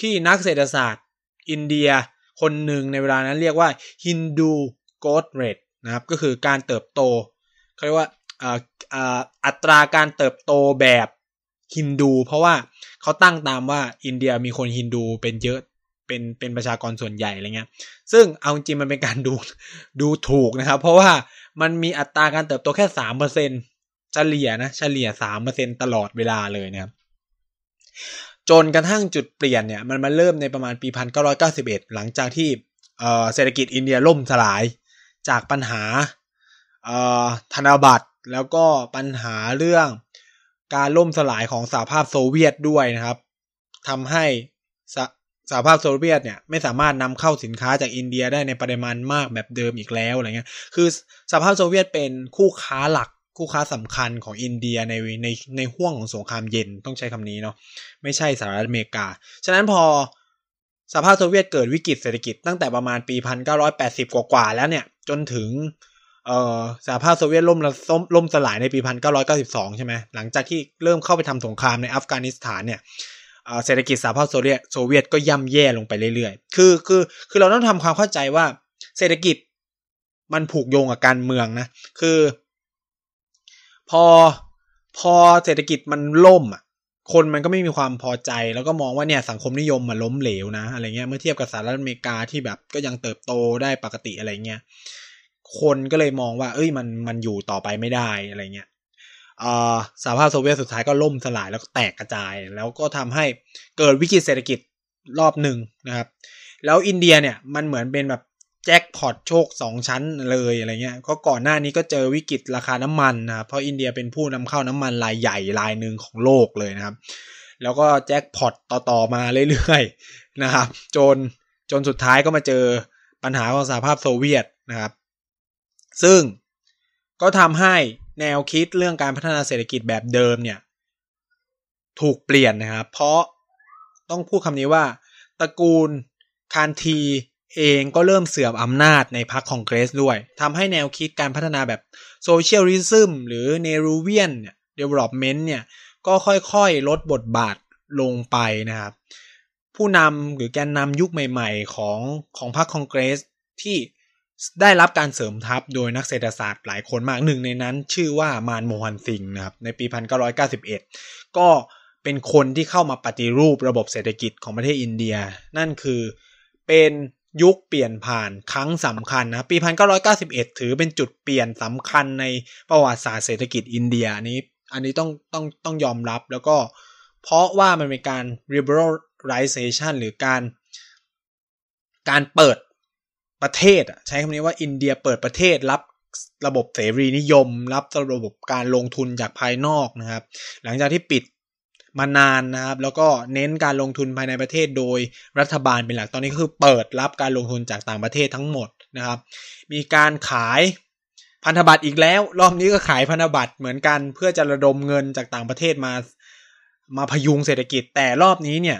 ที่นักเศรษฐศาสตร์อินเดียคนหนึ่งในเวลานั้นเรียกว่า Hindu Growth Rate นะครับก็คือการเติบโตเขาเรียกว่าอัตราการเติบโตแบบฮินดู เพราะว่าเขาตั้งตามว่าอินเดียมีคนฮินดูเป็นเยอะ เป็นเป็นประชากรส่วนใหญ่อะไรเงี้ย ซึ่งเอาจริงมันเป็นการดูดูถูกนะครับ เพราะว่ามันมีอัตราการเติบโตแค่สามเปอร์เซ็นเฉลี่ยนะเฉลี่ยสามเปอร์เซ็นตลอดเวลาเลยนะครับจนกระทั่งจุดเปลี่ยนเนี่ยมันมาเริ่มในประมาณปีพันเก้าร้อยเก้าสิบเอ็ดหลังจากที่เศรษฐกิจอินเดียล่มสลายจากปัญหาธนบัตรแล้วก็ปัญหาเรื่องการล่มสลายของสหภาพโซเวียตด้วยนะครับทำให้ สหภาพโซเวียตเนี่ยไม่สามารถนำเข้าสินค้าจากอินเดียได้ในปริมาณมากแบบเดิมอีกแล้วอะไรเงี้ย คือสหภาพโซเวียตเป็นคู่ค้าหลักคู่ค้าสำคัญของอินเดียในในในห้วงของสงครามเย็นต้องใช้คำนี้เนาะไม่ใช่สหรัฐอเมริกา ฉะนั้นพอสหภาพโซเวียตเกิดวิกฤตเศรษฐกิจตั้งแต่ประมาณปี 1980 กว่าๆแล้วเนี่ยจนถึงเอ่อสหภาพโซเวียตล่มล่มสลายในปี 1992 ใช่ไหมหลังจากที่เริ่มเข้าไปทำสงครามในอัฟกานิสถานเนี่ย เศรษฐกิจสหภาพโซเวียตโซเวียตก็ย่ำแย่ลงไปเรื่อยๆ คือคือคือเราต้องทำความเข้าใจว่าเศรษฐกิจมันผูกโยงกับการเมืองนะ คือ พอพอเศรษฐกิจมันล่มอะคนมันก็ไม่มีความพอใจ แล้วก็มองว่าเนี่ยสังคมนิยมมันล้มเหลวนะอะไรเงี้ยเมื่อเทียบกับสหรัฐอเมริกาที่แบบก็ยังเติบโตได้ปกติอะไรเงี้ยคนก็เลยมองว่า เอ้ยมันมันอยู่ต่อไปไม่ได้อะไรเงี้ย สหภาพโซเวียตสุดท้ายก็ล่มสลายแล้วก็แตกกระจาย แล้วก็ทำให้เกิดวิกฤตเศรษฐกิจรอบหนึ่งนะครับ แล้วอินเดียเนี่ยมันเหมือนเป็นแบบแจ็คพอตโชคสองชั้นเลยอะไรเงี้ยก็ก่อนหน้านี้ก็เจอวิกฤตราคาน้ำมันนะครับเพราะอินเดียเป็นผู้นำเข้าน้ำมันรายใหญ่รายหนึ่งของโลกเลยนะครับ แล้วก็แจ็คพอตต่อๆมาเรื่อยๆนะครับ จนจนสุดท้ายก็มาเจอปัญหาของสหภาพโซเวียตนะครับ ซึ่งก็ทำให้ แนวคิดเรื่องการพัฒนาเศรษฐกิจแบบเดิมเนี่ยถูกเปลี่ยนนะครับ เพราะต้องพูดคำนี้ว่าตระกูลคานธีเองก็เริ่มเสื่อมอำนาจในพรรคคองเกรสด้วยทำให้แนวคิดการพัฒนาแบบ socialism หรือ Nehruvian เนี่ย development เนี่ยก็ค่อยๆ ลดบทบาทลงไปนะครับ ผู้นำหรือแกนนำยุคใหม่ๆ ของของพรรคคองเกรสที่ ได้รับการเสริมทัพโดยนักเศรษฐศาสตร์หลายคนมากหนึ่งในนั้น ชื่อว่ามานโมฮันซิงห์นะครับในปี 1991 ก็เป็นคนที่เข้ามาปฏิรูประบบเศรษฐกิจของประเทศอินเดีย นั่นคือเป็นยุคเปลี่ยนผ่านครั้งสำคัญนะปี 1991 ถือเป็นจุดเปลี่ยนสำคัญในประวัติศาสตร์เศรษฐกิจอินเดียนี้ อันนี้ต้องต้องต้องยอมรับแล้วก็เพราะว่ามันเป็นการ liberalization หรือการการเปิด ประเทศอะใช้คำนี้ว่าอินเดียเปิดประเทศรับระบบเสรีนิยม รับระบบการลงทุนจากภายนอกนะครับ หลังจากที่ปิดมานานนะครับ แล้วก็เน้นการลงทุนภายในประเทศโดยรัฐบาลเป็นหลักตอนนี้ก็คือเปิดรับการลงทุนจากต่างประเทศทั้งหมดนะครับ มีการขายพันธบัตรอีกแล้ว รอบนี้ก็ขายพันธบัตรเหมือนกันเพื่อจะระดมเงินจากต่างประเทศมามาพยุงเศรษฐกิจแต่รอบนี้เนี่ย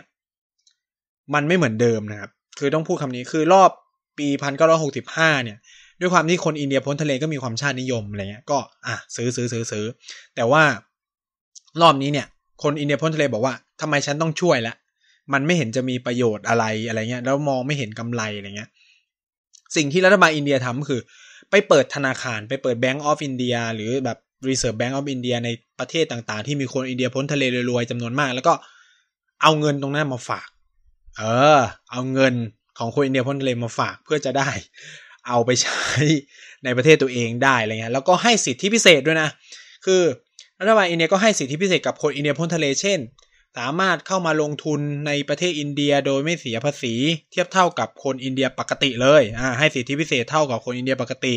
มันไม่เหมือนเดิมนะครับ คือต้องพูดคำนี้คือรอบ ปีพันเก้าร้อยหกสิบห้าเนี่ย ด้วยความที่คนอินเดียพ้นทะเลก็มีความชาตินิยมอะไรเงี้ย ก็อะซื้อซื้อซื้อซื้อแต่ว่ารอบนี้เนี่ย คนอินเดียพ้นทะเลบอกว่าทำไมฉันต้องช่วยละมันไม่เห็นจะมีประโยชน์อะไรอะไรเงี้ย แล้วมองไม่เห็นกำไรอะไรเงี้ย สิ่งที่รัฐบาลอินเดียทำคือ ไปเปิดธนาคารไปเปิด Bank of India หรือแบบ Reserve Bank of India ในประเทศต่างๆ ที่มีคนอินเดียพ้นทะเลรวยๆจำนวนมาก แล้วก็เอาเงินตรงนั้นมาฝาก เออ เอาเงิน ของคนอินเดียพ้นทะเลมาฝากเพื่อจะได้เอาไปใช้ในประเทศตัวเองได้อะไรเงี้ยแล้วก็ให้สิทธิพิเศษด้วยนะ คือรัฐบาลอินเดียก็ให้สิทธิพิเศษกับคนอินเดียพ้นทะเลเช่น สามารถเข้ามาลงทุนในประเทศอินเดียโดยไม่เสียภาษี เทียบเท่ากับคนอินเดียปกติเลยอ่าให้สิทธิพิเศษเท่ากับคนอินเดียปกติ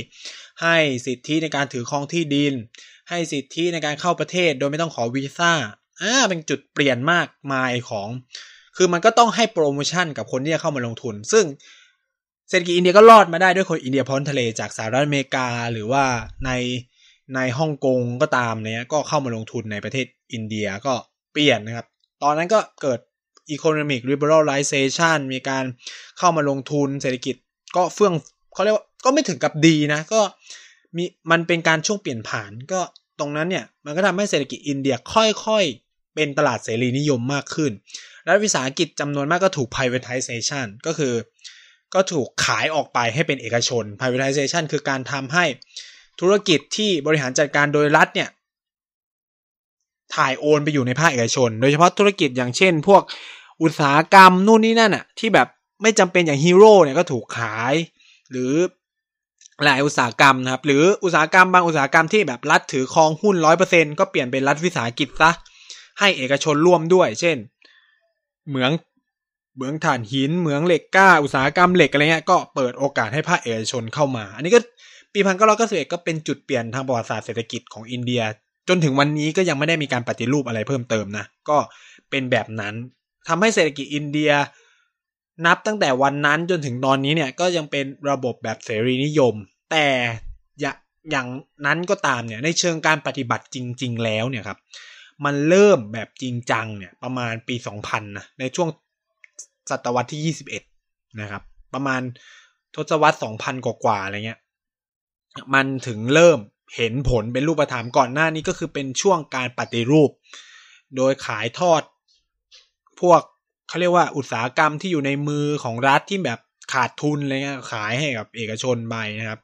ให้สิทธิในการถือครองที่ดิน ให้สิทธิในการเข้าประเทศโดยไม่ต้องขอวีซ่าอ่าเป็นจุดเปลี่ยนมากมายของ คือมันก็ต้องให้โปรโมชั่นกับคนที่จะเข้ามาลงทุน ซึ่งเศรษฐกิจอินเดียก็รอดมาได้ด้วยคนอินเดียพ้นทะเลจากสหรัฐอเมริกาหรือว่าในในฮ่องกงก็ตามเนี่ยก็เข้ามาลงทุนในประเทศอินเดียก็เปลี่ยนนะครับ ตอนนั้นก็เกิด economic liberalization มีการเข้ามาลงทุนเศรษฐกิจก็เฟื่องเขาเรียกว่าก็ไม่ถึงกับดีนะ ก็มีมันเป็นการช่วงเปลี่ยนผ่านก็ตรงนั้นเนี่ย มันก็ทำให้เศรษฐกิจอินเดียค่อยๆ เป็นตลาดเสรีนิยมมากขึ้นรัฐวิสาหกิจจำนวนมากก็ถูก privatization ก็คือ ก็ถูกขายออกไปให้เป็นเอกชน privatization คือการทำให้ธุรกิจที่บริหารจัดการโดยรัฐเนี่ยถ่ายโอนไปอยู่ในภาคเอกชน โดยเฉพาะธุรกิจอย่างเช่น พวกอุตสาหกรรมนู่นนี่นั่นอะที่แบบไม่จำเป็นอย่างฮีโร่เนี่ยก็ถูกขาย หรือหลายอุตสาหกรรมนะครับ หรืออุตสาหกรรมบางอุตสาหกรรมที่แบบรัฐถือครองหุ้นร้อยเปอร์เซ็นก็เปลี่ยนเป็นรัฐวิสาหกิจซะ ให้เอกชนร่วมด้วย เช่น เหมืองเหมืองถ่านหิน เหมืองเหล็กกล้า อุตสาหกรรมเหล็กอะไรเงี้ยก็เปิดโอกาสให้ภาคเอกชนเข้ามา อันนี้ก็ปีพันเก้าร้อยเก้าสิบเอ็ดก็เป็นจุดเปลี่ยนทางประวัติศาสตร์เศรษฐกิจของอินเดีย จนถึงวันนี้ก็ยังไม่ได้มีการปฏิรูปอะไรเพิ่มเติมนะ ก็เป็นแบบนั้นทำให้เศรษฐกิจอินเดีย นับตั้งแต่วันนั้นจนถึงตอนนี้เนี่ยก็ยังเป็นระบบแบบเสรีนิยม แต่อย่างนั้นก็ตามเนี่ยในเชิงการปฏิบัติจริง ๆ แล้วเนี่ยครับ มันเริ่มแบบจริงจังเนี่ยประมาณปี 2000นะในช่วงศตวรรษที่ 21 นะครับ ประมาณทศวรรษ 2000 กว่าๆอะไรเงี้ยมันถึงเริ่มเห็นผลเป็นรูปธรรมก่อนหน้านี้ก็คือเป็นช่วงการปฏิรูป โดยขายทอด พวกเขาเรียกว่าอุตสาหกรรมที่อยู่ในมือของรัฐที่แบบขาดทุนอะไรเงี้ยขายให้กับเอกชนไปนะครับ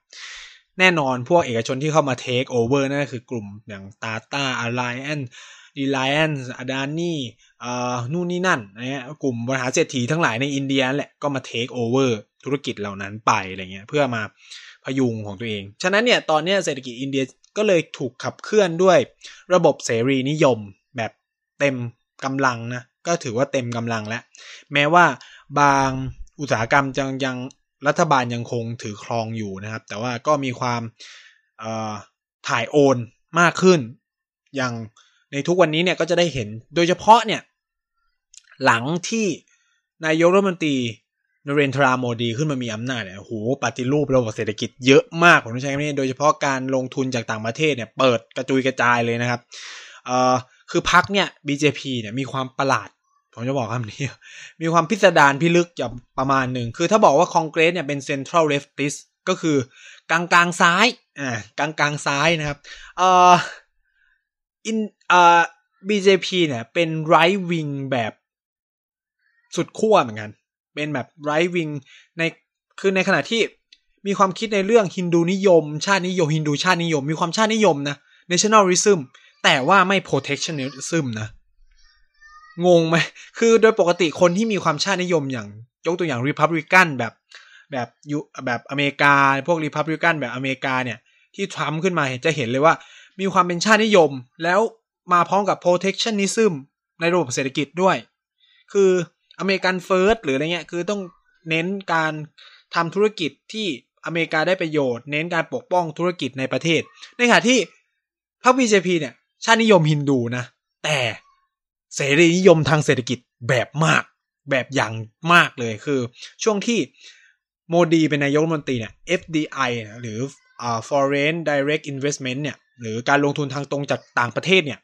แน่นอนพวกเอกชนที่เข้ามาเทคโอเวอร์นั่นคือกลุ่มอย่างตาตา Reliance Reliance อาดานี่เอ่อนู่นนี่นั่นนะฮะกลุ่มบริหารเศรษฐีทั้งหลายในอินเดียแหละก็มาเทคโอเวอร์ธุรกิจเหล่านั้นไปอะไรเงี้ยเพื่อมาพยุงของตัวเอง ฉะนั้นเนี่ยตอนนี้เศรษฐกิจอินเดียก็เลยถูกขับเคลื่อนด้วยระบบเสรีนิยมแบบเต็มกำลังนะก็ถือว่าเต็มกำลังแล้ว แม้ว่าบางอุตสาหกรรมยังยัง รัฐบาลยังคงถือครองอยู่นะครับ แต่ว่าก็มีความถ่ายโอนมากขึ้น อย่างในทุกวันนี้เนี่ยก็จะได้เห็นโดยเฉพาะเนี่ยหลังที่นายกรัฐมนตรีนเรนทราโมดีขึ้นมามีอำนาจเนี่ยโหปฏิรูประบบเศรษฐกิจเยอะมากผมต้องใช้คำนี้โดยเฉพาะการลงทุนจากต่างประเทศเนี่ยเปิดกระจุยกระจายเลยนะครับเอ่อคือพักเนี่ย BJP เนี่ยมีความประหลาด ผมจะบอกคำนี้ มีความพิสดารพิลึกอย่างประมาณหนึ่ง คือถ้าบอกว่าคอนเกรสเนี่ยเป็นเซ็นทรัลเลฟติสก็คือกลางกลางซ้าย อ่ากลางกลางซ้ายนะครับเอ่ออินเอ่อ BJP เนี่ยเป็นไรวิงแบบสุดขั้วเหมือนกัน เป็นแบบไรวิงในคือในขณะที่มีความคิดในเรื่องฮินดูนิยม ชาตินิยมฮินดูชาตินิยม มีความชาตินิยมนะ nationalism แต่ว่าไม่ protectionism นะ งงไหมคือโดยปกติคนที่มีความชาตินิยมอย่าง ยกตัวอย่าง Republican แบบแบบยูแบบอเมริกา พวก Republican แบบอเมริกาเนี่ย ที่ทรัมป์ขึ้นมาจะเห็นเลยว่า มีความเป็นชาตินิยม แล้วมาพร้อมกับ protectionism ในระบบเศรษฐกิจด้วย คืออเมริกันเฟิร์สหรืออะไรเงี้ยคือต้องเน้นการทำธุรกิจที่อเมริกาได้ประโยชน์ เน้นการปกป้องธุรกิจในประเทศ ในขณะที่พรรคบีเจพีเนี่ย ชาตินิยมฮินดูนะ แต่ เสรีนิยมทางเศรษฐกิจแบบมาก แบบอย่างมากเลยคือ ช่วงที่โมดีเป็นนายกรัฐมนตรีเนี่ย FDI หรือ foreign direct investment เนี่ยหรือการลงทุนทางตรงจากต่างประเทศเนี่ย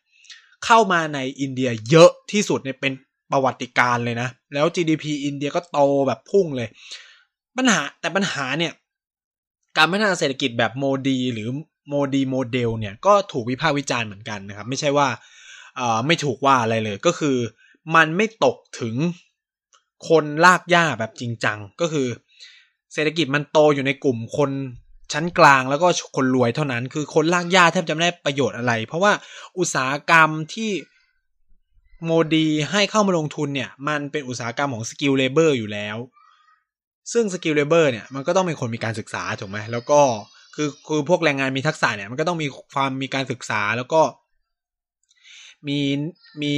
เข้ามาในอินเดียเยอะที่สุดเนี่ยเป็นประวัติการเลยนะ แล้ว GDP อินเดียก็โตแบบพุ่งเลย ปัญหาแต่ปัญหาเนี่ย การพัฒนาเศรษฐกิจแบบโมดี หรือโมดีโมเดลเนี่ยก็ถูกวิพากษ์วิจารณ์เหมือนกันนะครับ ไม่ใช่ว่า ไม่ถูกว่าอะไรเลยก็คือ มันไม่ตกถึงคนรากหญ้าแบบจริงจังก็คือ เศรษฐกิจมันโตอยู่ในกลุ่มคนชั้นกลางแล้วก็คนรวยเท่านั้น คือคนรากหญ้าแทบจะไม่ได้ประโยชน์อะไร เพราะว่าอุตสาหกรรมที่โมดีให้เข้ามาลงทุนเนี่ย มันเป็นอุตสาหกรรมของ skilled labor อยู่แล้ว ซึ่ง skilled labor เนี่ยมันก็ต้องเป็นคนมีการศึกษาถูกไหมแล้วก็คือคือพวกแรงงานมีทักษะเนี่ยมันก็ต้องมีความมีการศึกษาแล้วก็ มีมี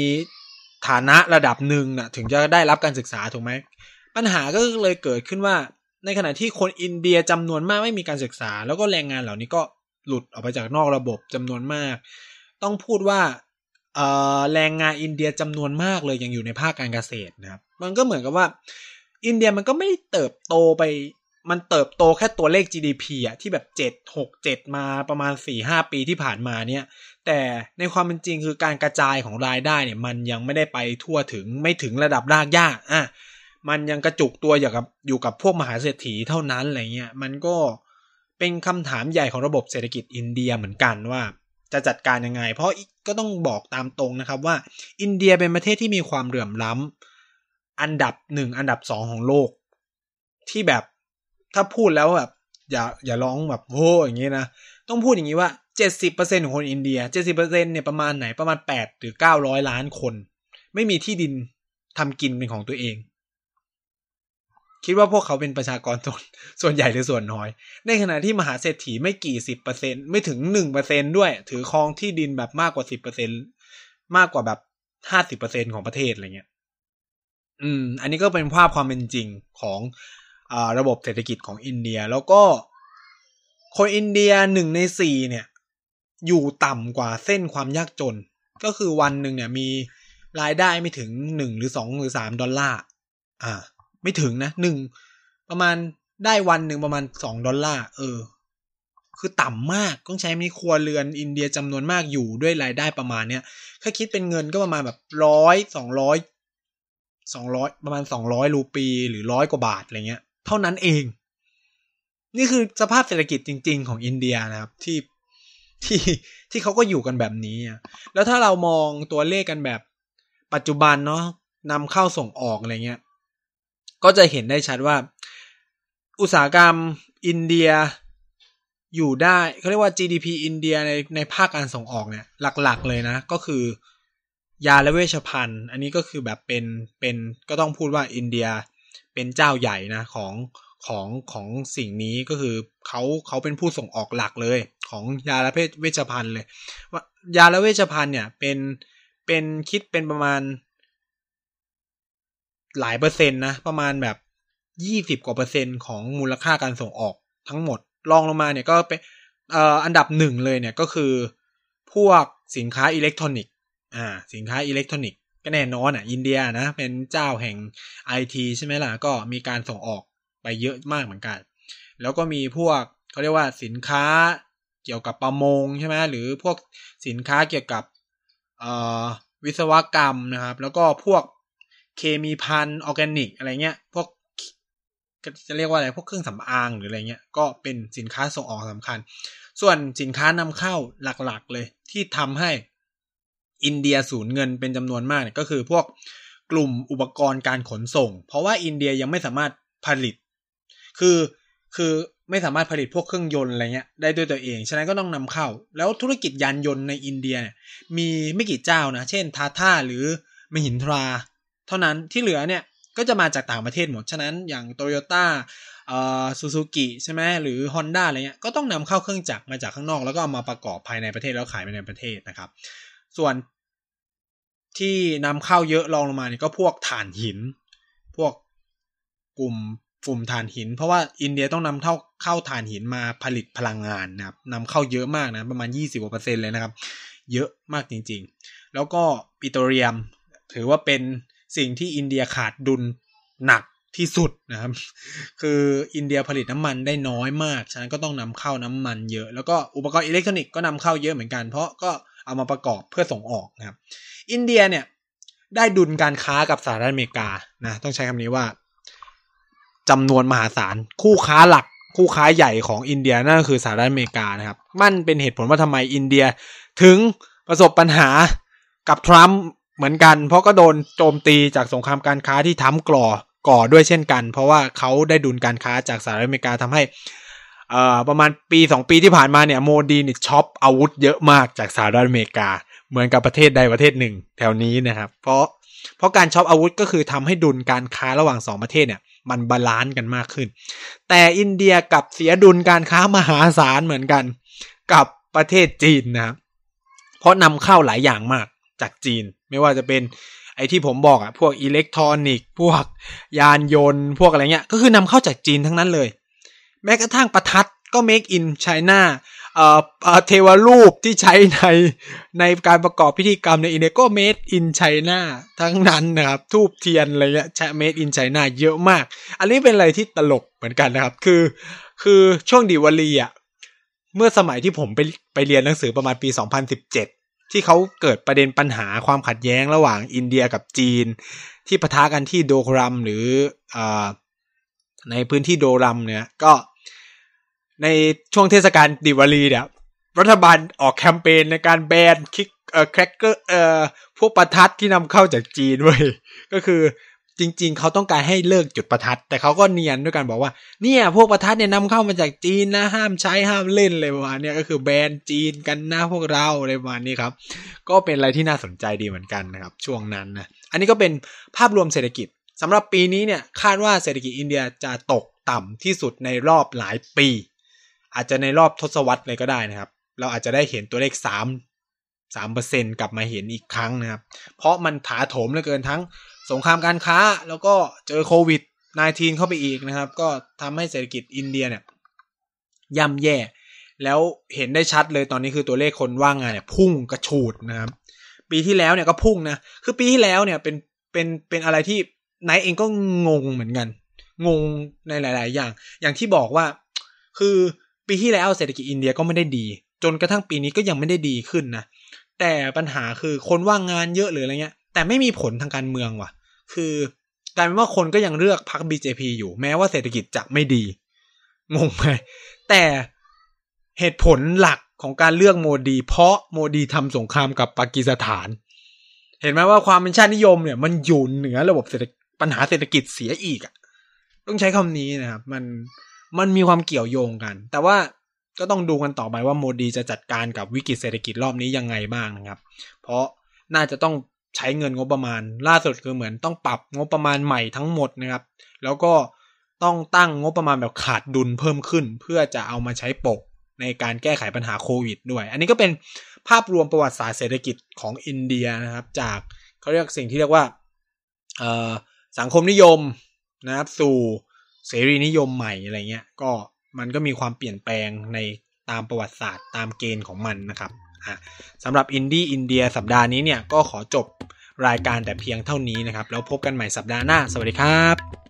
ฐานะระดับหนึ่งนะถึงจะได้รับการศึกษาถูกไหม ปัญหาก็เลยเกิดขึ้นว่า ในขณะที่คนอินเดียจำนวนมากไม่มีการศึกษา แล้วก็แรงงานเหล่านี้ก็หลุดออกไปจากนอกระบบจำนวนมาก ต้องพูดว่าแรงงานอินเดียจำนวนมากเลยยังอยู่ในภาคการเกษตรนะครับ มันก็เหมือนกับว่า อินเดียมันก็ไม่เติบโตไป มันเติบโตแค่ตัวเลข GDP อะที่แบบเจ็ดหกเจ็ดมาประมาณสี่ห้าปีที่ผ่านมาเนี่ย แต่ในความเป็นจริงคือการกระจายของรายได้เนี่ย มันยังไม่ได้ไปทั่วถึงไม่ถึงระดับรากหญ้าอะมันยังกระจุกตัวอยู่กับอยู่กับพวกมหาเศรษฐีเท่านั้นอะไรเงี้ยมันก็เป็นคำถามใหญ่ของระบบเศรษฐกิจอินเดียเหมือนกันว่า จะจัดการยังไง เพราะก็ต้องบอกตามตรงนะครับว่า อินเดียเป็นประเทศที่มีความเหลื่อมล้ำอันดับหนึ่งอันดับสองของโลก ที่แบบถ้าพูดแล้วแบบอย่าอย่าร้องแบบโอ้อย่างนี้นะต้องพูดอย่างนี้ว่า เจ็ดสิบเปอร์เซ็นของคนอินเดียเจ็ดสิบเปอร์เซ็นเนี่ยประมาณไหนประมาณแปดหรือเก้าร้อยล้านคน ไม่มีที่ดินทำกินเป็นของตัวเอง คิดว่าพวกเขาเป็นประชากรส่วนส่วนใหญ่หรือส่วนน้อย ในขณะที่มหาเศรษฐีไม่กี่สิบเปอร์เซ็นไม่ถึงหนึ่งเปอร์เซ็นด้วย ถือครองที่ดินแบบมากกว่าสิบเปอร์เซ็นมากกว่าแบบห้าสิบเปอร์เซ็นของประเทศอะไรเงี้ย อืม อันนี้ก็เป็นภาพความเป็นจริงของระบบเศรษฐกิจของอินเดีย แล้วก็คนอินเดียหนึ่งในสี่เนี่ย อยู่ต่ำกว่าเส้นความยากจน ก็คือวันหนึ่งเนี่ยมีรายได้ไม่ถึงหนึ่งหรือสองหรือสามดอลลาร์ อ่า ไม่ถึงนะหนึ่งประมาณได้วันหนึ่งประมาณสองดอลลาร์ เออ คือต่ำมากต้องใช้มีครัวเรือนอินเดียจำนวนมากอยู่ด้วยรายได้ประมาณเนี้ยถ้าคิดเป็นเงินก็ประมาณแบบร้อยสองร้อยสองร้อยประมาณสองร้อยรูปีหรือร้อยกว่าบาทอะไรเงี้ย เท่านั้นเอง นี่คือสภาพเศรษฐกิจจริง ๆ ของอินเดียนะครับที่ ที่ที่เขาก็อยู่กันแบบนี้แล้วถ้าเรามองตัวเลขกันแบบปัจจุบันเนาะนำเข้าส่งออกอะไรเงี้ย ก็จะเห็นได้ชัดว่า อุตสาหกรรมอินเดียอยู่ได้เขาเรียกว่า GDP อินเดียในในภาคการส่งออกเนี่ย หลักๆเลยนะ ก็คือยาและเวชภัณฑ์ อันนี้ก็คือแบบเป็นเป็นก็ต้องพูดว่าอินเดียเป็นเจ้าใหญ่นะของของของสิ่งนี้ก็คือเขาเขาเป็นผู้ส่งออกหลักเลย ของยาและเวชภัณฑ์เลย ว่ายาและเวชภัณฑ์เนี่ยเป็นเป็นคิดเป็นประมาณ หลายเปอร์เซ็นต์นะ ประมาณแบบยี่สิบกว่าเปอร์เซ็นต์ของมูลค่าการส่งออกทั้งหมดลองลงมาเนี่ยก็เป็นเอ่ออันดับหนึ่งเลยเนี่ยก็คือพวกสินค้าอิเล็กทรอนิกส์อ่าสินค้าอิเล็กทรอนิกส์ก็แน่นอนอะอินเดียนะเป็นเจ้าแห่งไอทีใช่ไหมล่ะ ก็มีการส่งออกไปเยอะมากเหมือนกัน แล้วก็มีพวกเขาเรียกว่าสินค้า เกี่ยวกับประมงใช่ไหมหรือพวกสินค้าเกี่ยวกับวิศวกรรมนะครับ แล้วก็พวกเคมีภัณฑ์แกนิก อะไรเงี้ย พวกจะเรียกว่าอะไร พวกเครื่องสำอางหรืออะไรเงี้ย ก็เป็นสินค้าส่งออกสำคัญ ส่วนสินค้านำเข้าหลักๆเลยที่ทำให้อินเดียสูญเงินเป็นจำนวนมากเนี่ยก็คือพวกกลุ่มอุปกรณ์การขนส่ง เพราะว่าอินเดียยังไม่สามารถผลิต คือคือ ไม่สามารถผลิตพวกเครื่องยนต์อะไรเงี้ยได้ด้วยตัวเอง ฉะนั้นก็ต้องนำเข้า แล้วธุรกิจยานยนต์ในอินเดียเนี่ยมีไม่กี่เจ้านะ เช่นทาท่าหรือมหินทรา เท่านั้นที่เหลือเนี่ยก็จะมาจากต่างประเทศหมด ฉะนั้นอย่างโตโยต้าอ่าซูซูกิใช่ไหมหรือ Honda อะไรเงี้ยก็ต้องนำเข้าเครื่องจักรมาจากข้างนอก แล้วก็เอามาประกอบภายในประเทศแล้วขายไปในประเทศนะครับ ส่วนที่นำเข้าเยอะรองลงมาเนี่ยก็พวกถ่านหิน พวกกลุ่ม กลุ่มถ่านหิน เพราะว่าอินเดียต้องนำเข้าเข้าถ่านหินมาผลิตพลังงานนะครับนำเข้าเยอะมากนะประมาณยี่สิบกว่าเปอร์เซ็นต์เลยนะครับ เยอะมากจริง ๆ แล้วก็ปิโตรเลียม ถือว่าเป็นสิ่งที่อินเดียขาดดุลหนักที่สุดนะครับ คืออินเดียผลิตน้ำมันได้น้อยมาก ฉะนั้นก็ต้องนำเข้าน้ำมันเยอะ แล้วก็อุปกรณ์อิเล็กทรอนิกส์ก็นำเข้าเยอะเหมือนกัน เพราะก็เอามาประกอบเพื่อส่งออกนะครับ อินเดียเนี่ยได้ดุลการค้ากับสหรัฐอเมริกานะ ต้องใช้คำนี้ว่า จำนวนมหาศาล คู่ค้าหลัก คู่ค้าใหญ่ของอินเดียนั่นก็คือสหรัฐอเมริกานะครับ มันเป็นเหตุผลว่าทำไมอินเดียถึงประสบปัญหากับทรัมป์เหมือนกัน เพราะก็โดนโจมตีจากสงครามการค้าที่ทรัมป์เขาก่อด้วยเช่นกัน เพราะว่าเขาได้ดุลการค้าจากสหรัฐอเมริกาทำให้เอ่อประมาณปีสองปีที่ผ่านมาเนี่ยโมดีนี่ shop อาวุธเยอะมากจากสหรัฐอเมริกา เหมือนกับประเทศใดประเทศหนึ่ง แถวนี้นะครับ เพราะเพราะการ shop อาวุธก็คือทำให้ดุลการค้าระหว่างสองประเทศเนี่ย มัน balance กันมากขึ้น แต่อินเดียก็เสียดุลการค้ามหาศาลเหมือนกัน กับประเทศจีนนะครับเพราะนำเข้าหลายอย่างมากจากจีน ไม่ว่าจะเป็นไอ้ที่ผมบอกอะพวกอิเล็กทรอนิกส์พวกยานยนต์ พวกอะไรเงี้ย ก็คือนำเข้าจากจีนทั้งนั้นเลย แม้กระทั่งประทัดก็ make in China เอ่อเทวรูปที่ใช้ในในการประกอบพิธีกรรมในอินเดียก็ made in China ทั้งนั้นนะครับ ทูบเทียนอะไรเงี้ย made in China เยอะมาก อันนี้เป็นอะไรที่ตลกเหมือนกันนะครับ คือ คือช่วงดิวาลีอะเมื่อสมัยที่ผมไปไปเรียนหนังสือประมาณปี 2017 ที่เขาเกิดประเด็นปัญหาความขัดแย้งระหว่างอินเดียกับจีน ที่ปะทะกันที่โดครัมหรืออในพื้นที่โดรัมเนี่ยก็ ในช่วงเทศกาลดิวาลีเนี่ยรัฐบาลออกแคมเปญในการแบนคิกเอ่อแครกเกอร์เอ่อพวกประทัดที่นำเข้าจากจีนเว้ยก็คือจริง ๆ เขาต้องการให้เลิกจุดประทัด แต่เขาก็เนียนด้วยกันบอกว่า เนี่ย พวกประทัดเนี่ยนำเข้ามาจากจีนนะ ห้ามใช้ห้ามเล่นเลยประมาณนี้ก็คือแบนจีนกันนะพวกเราอะไรประมาณนี้ครับ ก็เป็นอะไรที่น่าสนใจดีเหมือนกันนะครับ ช่วงนั้นนะอันนี้ก็เป็นภาพรวมเศรษฐกิจสำหรับปีนี้เนี่ยคาดว่าเศรษฐกิจอินเดียจะตกต่ำที่สุดในรอบหลายปี อาจจะในรอบทศวรรษเลยก็ได้นะครับ เราอาจจะได้เห็นตัวเลขสามสามเปอร์เซ็นกลับมาเห็นอีกครั้งนะครับ เพราะมันถาโถมเหลือเกินทั้งสงครามการค้าแล้วก็เจอโควิด -19 เข้าไปอีกนะครับ ก็ทำให้เศรษฐกิจอินเดียเนี่ยย่ำแย่ แล้วเห็นได้ชัดเลยตอนนี้คือตัวเลขคนว่างงานเนี่ยพุ่งกระฉูดนะครับ ปีที่แล้วเนี่ยก็พุ่งนะ คือปีที่แล้วเนี่ยเป็นเป็นเป็นอะไรที่ไนท์เองก็งงเหมือนกัน งงในหลาย ๆ อย่าง อย่างที่บอกว่าคือ ปีที่แล้วเศรษฐกิจอินเดียก็ไม่ได้ดี จนกระทั่งปีนี้ก็ยังไม่ได้ดีขึ้นนะแต่ปัญหาคือคนว่างงานเยอะหรืออะไรเงี้ย แต่ไม่มีผลทางการเมืองว่ะ คือกลายเป็นว่าคนก็ยังเลือกพรรค BJP อยู่แม้ว่าเศรษฐกิจจะไม่ดี งงไหมแต่เหตุผลหลักของการเลือกโมดี เพราะโมดีทำสงครามกับปากีสถาน เห็นไหมว่าความเป็นชาตินิยมเนี่ย มันอยู่เหนือระบบเศรษฐปัญหาเศรษฐกิจเสียอีกอะ่ะต้องใช้คำนี้นะครับ มัน มันมีความเกี่ยวโยงกัน แต่ว่าก็ต้องดูกันต่อไปว่าโมดีจะจัดการกับวิกฤตเศรษฐกิจรอบนี้ยังไงบ้างนะครับ เพราะน่าจะต้องใช้เงินงบประมาณ ล่าสุดคือเหมือนต้องปรับงบประมาณใหม่ทั้งหมดนะครับ แล้วก็ต้องตั้งงบประมาณแบบขาดดุลเพิ่มขึ้น เพื่อจะเอามาใช้ปกในการแก้ไขปัญหาโควิด ด้วย อันนี้ก็เป็นภาพรวมประวัติศาสตร์เศรษฐกิจของอินเดียนะครับ จากเขาเรียกสิ่งที่เรียกว่าสังคมนิยมนะครับ สู่ เสรีนิยมใหม่อะไรเงี้ยก็มันก็มีความเปลี่ยนแปลงในตามประวัติศาสตร์ตามเกณฑ์ของมันนะครับสำหรับอินดี้อินเดียสัปดาห์นี้เนี่ยก็ขอจบรายการแต่เพียงเท่านี้นะครับ แล้วพบกันใหม่สัปดาห์หน้า สวัสดีครับ